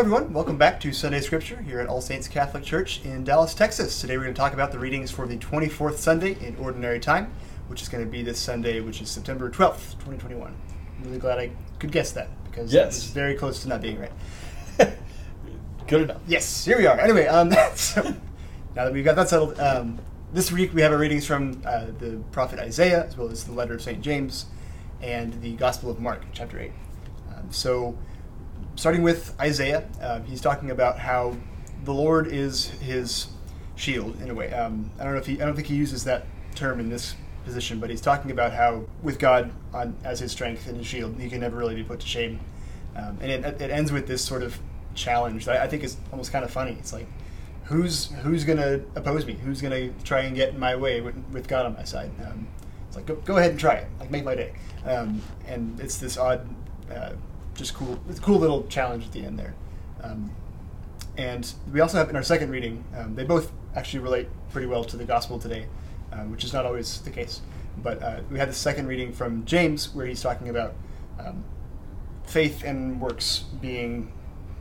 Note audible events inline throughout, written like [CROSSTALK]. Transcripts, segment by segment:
everyone. Welcome back to Sunday Scripture here at All Saints Catholic Church in Dallas, Texas. Today we're going to talk about the readings for the 24th Sunday in Ordinary Time, which is going to be this Sunday, which is September 12th, 2021. I'm really glad I could guess that because Yes. it's very close to not being right. [LAUGHS] Good enough. Yes, here we are. Anyway, um, [LAUGHS] so now that we've got that settled, um, this week we have our readings from uh, the prophet Isaiah, as well as the letter of St. James, and the Gospel of Mark, chapter 8. Um, so, starting with Isaiah, uh, he's talking about how the Lord is his shield, in a way. Um, I don't know if he, I don't think he uses that term in this position, but he's talking about how, with God on, as his strength and his shield, he can never really be put to shame. Um, and it, it ends with this sort of challenge that I think is almost kind of funny. It's like, who's who's gonna oppose me? Who's gonna try and get in my way with, with God on my side? Um, it's like go, go ahead and try it. Like make my day. Um, and it's this odd, uh, just cool, it's a cool little challenge at the end there. Um, and we also have in our second reading, um, they both actually relate pretty well to the gospel today, um, which is not always the case. But uh, we had the second reading from James where he's talking about um, faith and works being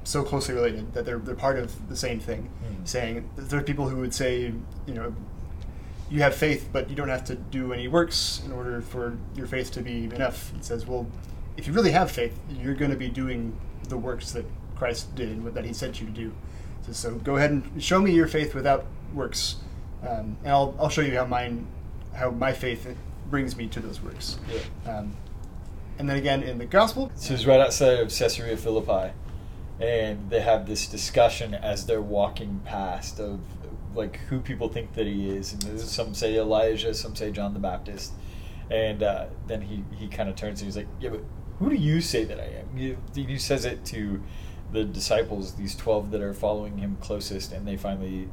so closely related that they're, they're part of the same thing. Mhm. Saying there are people who would say, you know, you have faith, but you don't have to do any works in order for your faith to be enough. It says, well, if you really have faith, you're going to be doing the works that Christ did, what- that He sent you to do. Says, so go ahead and show me your faith without works, um, and I'll, I'll show you how mine, how my faith brings me to those works. Yeah. Um, and then again in the gospel, So he's right outside of Caesarea Philippi, and they have this discussion as they're walking past of like who people think that he is, and some say Elijah, some say John the Baptist, and uh, then he he kind of turns and he's like, "Yeah, but who do you say that I am?" He, says it to the disciples, these twelve that are following him closest, and they finally.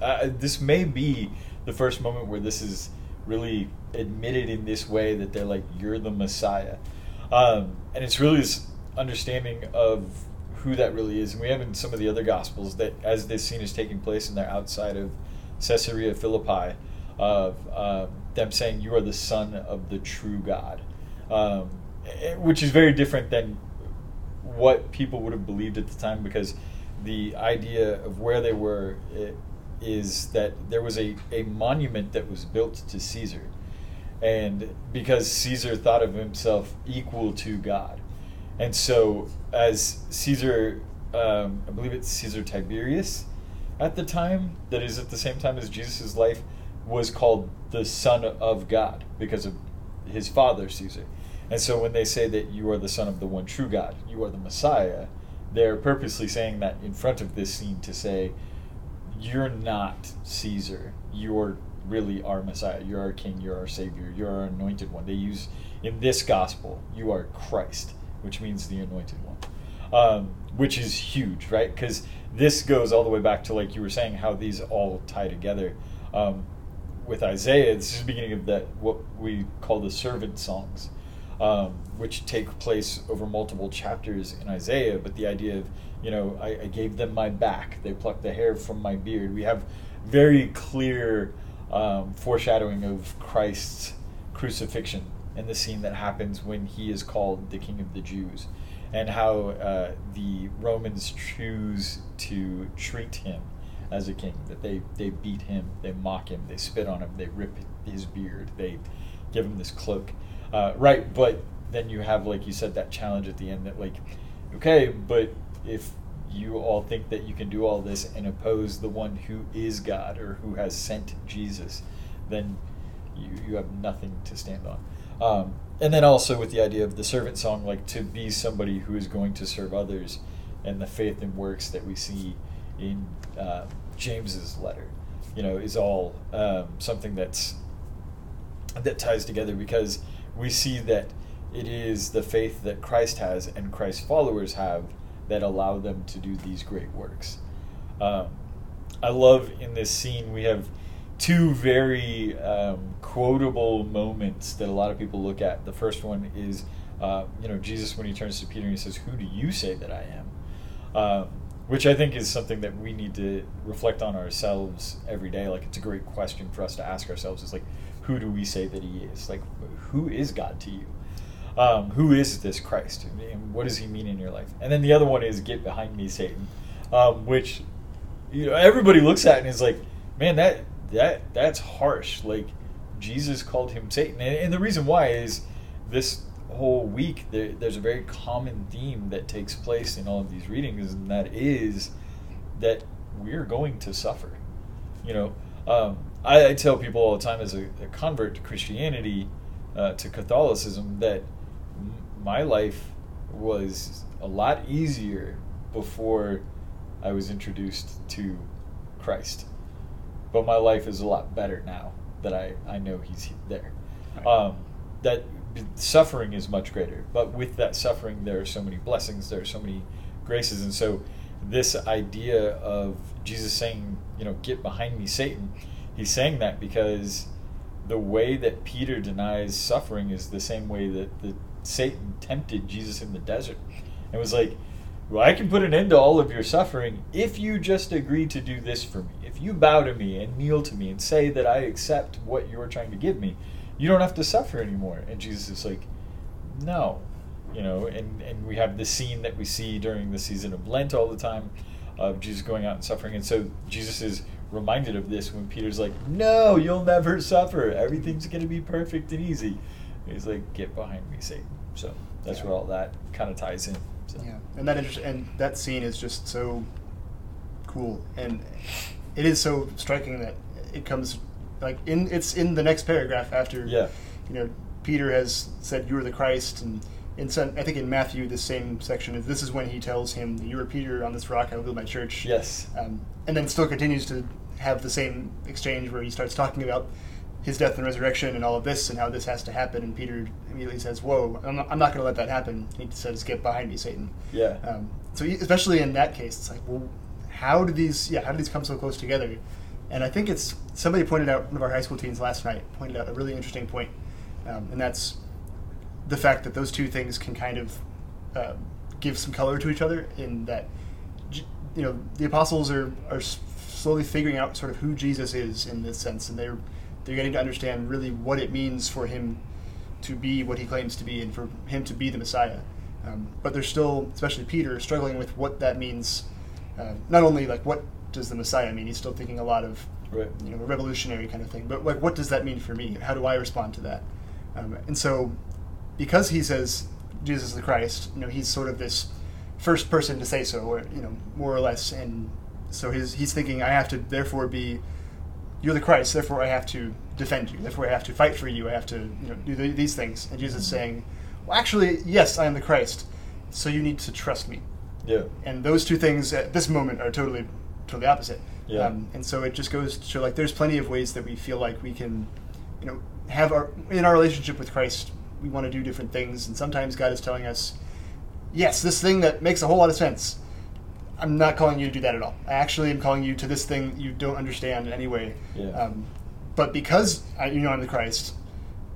Uh, this may be the first moment where this is really admitted in this way that they're like, "You're the Messiah." Um, and it's really this understanding of who that really is. And we have in some of the other Gospels that as this scene is taking place and they're outside of Caesarea Philippi, of um, them saying, You are the Son of the true God, um, which is very different than what people would have believed at the time because the idea of where they were eh, is that there was a, a monument that was built to Caesar. And because Caesar thought of himself equal to God, and so as Caesar, um, I believe it's Caesar Tiberius, at the time that is at the same time as Jesus' life, was called the Son of God because of his father Caesar, and so when they say that you are the Son of the one true God, you are the Messiah, they're purposely saying that in front of this scene to say you're not Caesar. You're really our Messiah. You're our King. You're our Savior. You're our anointed one. They use in this gospel, you are Christ, which means the anointed one, um, which is huge, right? Because this goes all the way back to like you were saying, how these all tie together. Um, with Isaiah, this is the beginning of that what we call the servant songs, um, which take place over multiple chapters in Isaiah. But the idea of you know, I, I gave them my back. They plucked the hair from my beard. We have very clear um, foreshadowing of Christ's crucifixion and the scene that happens when he is called the King of the Jews, and how uh, the Romans choose to treat him as a king. That they they beat him, they mock him, they spit on him, they rip his beard, they give him this cloak. Uh, right, but then you have, like you said, that challenge at the end that like, okay, but if you all think that you can do all this and oppose the one who is God or who has sent Jesus, then you, you have nothing to stand on. Um, and then also with the idea of the servant song, like to be somebody who is going to serve others, and the faith and works that we see in uh, James's letter, you know, is all um, something that's that ties together because we see that it is the faith that Christ has and Christ's followers have that allow them to do these great works. Um, I love in this scene we have two very um, quotable moments that a lot of people look at. The first one is, uh, you know, Jesus when he turns to Peter and he says, "Who do you say that I am?" Um, which I think is something that we need to reflect on ourselves every day. Like it's a great question for us to ask ourselves: is like, who do we say that He is? Like, who is God to you? Um, who is this Christ? And what does he mean in your life? And then the other one is "Get behind me, Satan," um, which you know everybody looks at and is like, "Man, that that that's harsh." Like Jesus called him Satan, and, and the reason why is this whole week there, there's a very common theme that takes place in all of these readings, and that is that we're going to suffer. You know, um, I, I, tell people all the time as a, a convert to Christianity, uh, to Catholicism, that m- my life was a lot easier before I was introduced to Christ. But my life is a lot better now that I, I know He's there. Right. Um, that suffering is much greater, but with that suffering, there are so many blessings, there are so many graces. And so, this idea of Jesus saying, you know, get behind me, Satan, he's saying that because the way that Peter denies suffering is the same way that the Satan tempted Jesus in the desert. And was like, well, I can put an end to all of your suffering if you just agree to do this for me. If you bow to me and kneel to me and say that I accept what you're trying to give me, you don't have to suffer anymore. And Jesus is like, no. You know, and, and we have the scene that we see during the season of Lent all the time of Jesus going out and suffering. And so Jesus is reminded of this when Peter's like, no, you'll never suffer. Everything's going to be perfect and easy. And he's like, get behind me, Satan. So that's Yeah. where all that kind of ties in. So. Yeah, and that inter- and that scene is just so cool, and it is so striking that it comes like in it's in the next paragraph after Yeah. you know Peter has said you are the Christ, and in some, I think in Matthew the same section is this is when he tells him you are Peter on this rock I will build my church. Yes. um, and then still continues to have the same exchange where he starts talking about his death and resurrection and all of this and how this has to happen. And Peter immediately says, "Whoa, I'm not, I'm not going to let that happen." He says, "Get behind me, Satan." Yeah. Um, so especially in that case, it's like, well, how do these? Yeah, how did these come so close together? And I think it's somebody pointed out one of our high school teens last night pointed out a really interesting point, um, and that's the fact that those two things can kind of uh, give some color to each other. In that, you know, the apostles are are slowly figuring out sort of who Jesus is in this sense, and they're they're getting to understand really what it means for him to be what he claims to be and for him to be the Messiah. Um, but they're still, especially Peter, struggling with what that means. Uh, not only like what does the Messiah mean? He's still thinking a lot of Right. you know a revolutionary kind of thing. But like, what does that mean for me? How do I respond to that? Um, and so, because he says Jesus is the Christ, you know, he's sort of this first person to say so, or you know, more or less. And so his he's thinking, I have to therefore be you're the Christ, therefore I have to defend you, therefore I have to fight for you, I have to you know, do th- these things. And Jesus is saying, well, actually, yes, I am the Christ, so you need to trust me. Yeah. And those two things at this moment are totally, totally opposite. Yeah. Um, and so it just goes to show, like, there's plenty of ways that we feel like we can, you know, have our in our relationship with Christ, we want to do different things, and sometimes God is telling us, yes, this thing that makes a whole lot of sense. I'm not calling you to do that at all. I actually am calling you to this thing you don't understand anyway. Yeah. Um, but because I, you know I'm the Christ,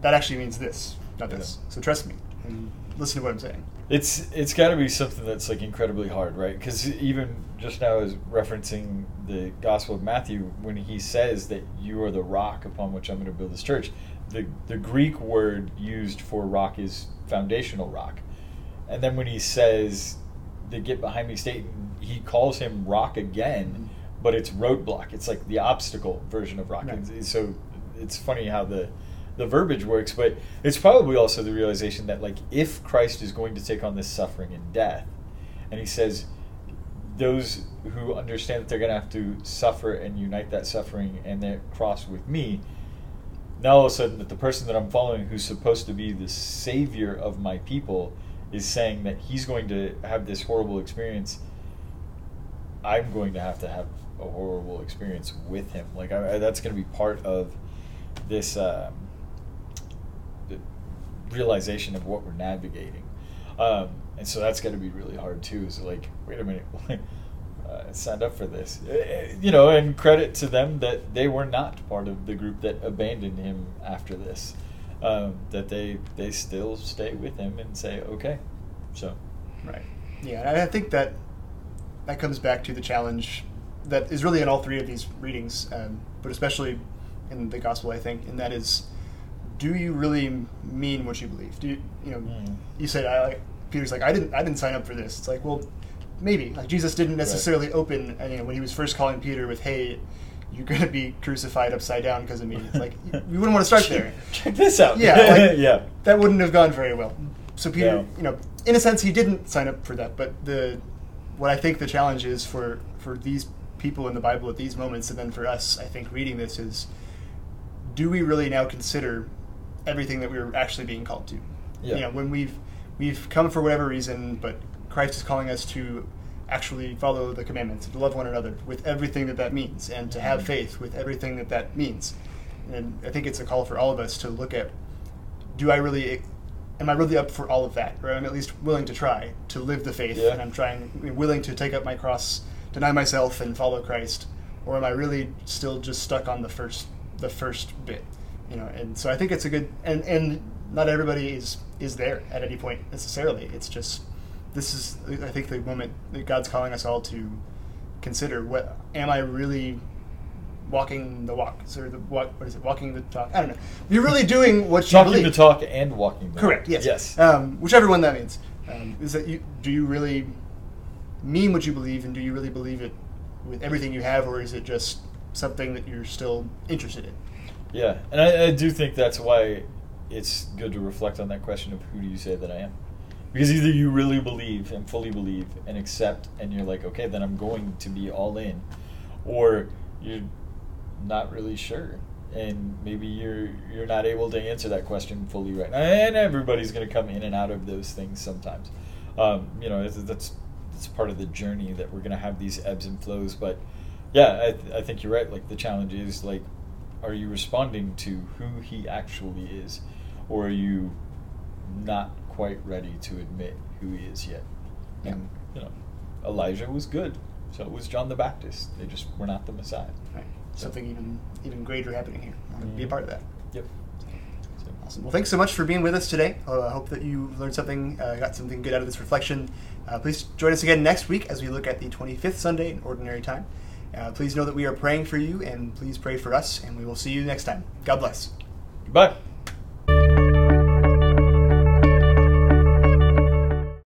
that actually means this, not this. So trust me and listen to what I'm saying. It's it's got to be something that's like incredibly hard, right? Because even just now, is referencing the Gospel of Matthew when he says that you are the rock upon which I'm going to build this church. The the Greek word used for rock is foundational rock, and then when he says the get behind me Satan, he calls him rock again, mm-hmm. but it's roadblock. It's like the obstacle version of rock. Right. So it's funny how the the verbiage works, but it's probably also the realization that like if Christ is going to take on this suffering and death, and he says those who understand that they're going to have to suffer and unite that suffering and that cross with me, now all of a sudden that the person that I'm following, who's supposed to be the savior of my people, is saying that he's going to have this horrible experience. I'm going to have to have a horrible experience with him. Like I, I- that's going to be part of this um, realization of what we're navigating, um, and so that's going to be really hard too. Is like, wait a minute, [LAUGHS] uh, signed up for this, Eh, eh, you know. And credit to them that they were not part of the group that abandoned him after this. Um, that they they still stay with him and say, okay, so Right. Yeah, I think that that comes back to the challenge that is really in all three of these readings, um, but especially in the gospel, I think, and that is do you really mean what you believe? Do you, you know? Mm. You said I like Peter's like I didn't I didn't sign up for this. It's like well, maybe like Jesus didn't necessarily open. uh, You know, when he was first calling Peter with hey. You're going to be crucified upside down because of me. It's [LAUGHS] like you wouldn't want to start there. [LAUGHS] Check this out. Yeah, like- [LAUGHS] yeah. that wouldn't have gone very well. So Peter, No. you know, in a sense, he didn't sign up for that. But the what I think the challenge is for for these people in the Bible at these moments, and then for us, I think reading this is, do we really now consider everything that we're actually being called to? Yeah. You know, when we've we've come for whatever reason, but Christ is calling us to actually follow the commandments, to love one another with everything that that means, and to have Mhm. faith with everything that that means. And I think it's a call for all of us to look at do I really am I really up for all of that or I'm at least willing to try to live the faith Yeah. and I'm trying willing to take up my cross deny myself and follow Christ? Or am I really still just stuck on the first the first bit you know? And so I think it's a good and and not everybody is is there at any point necessarily. It's just this is I think the moment that God's calling us all to consider what am I really walking the walk or the what what is it walking the talk I don't know you're really doing what you Talking the talk and walking the Correct. Yes. Yes. Um, whichever one that means. Um, is that you? Do you really mean what you believe, and do you really believe it with everything you have, or is it just something that you're still interested in? Yeah, and I, I do think that's why it's good to reflect on that question of who do you say that I am? Because either you really believe and fully believe and accept, and you're like, okay, then I'm going to be all in, or you're not really sure, and maybe you're you're not able to answer that question fully right now. And everybody's going to come in and out of those things sometimes. Um, you know, it's- that's that's part of the journey that we're going to have these ebbs and flows. But yeah, I, th- I think you're right. Like the challenge is like, are you responding to who he actually is, or are you not quite ready to admit who he is yet? And you know, Elijah was good. So was John the Baptist. They just were not the Messiah. Right. Something even even greater happening here. I want to be a part of that. Yep. Awesome. Well, thanks so much for being with us today. Uh, I hope that you learned something, uh, got something good out of this reflection. Uh, please join us again next week as we look at the 25th Sunday in Ordinary Time. Uh, please know that we are praying for you, and please pray for us, and we will see you next time. God bless. Goodbye.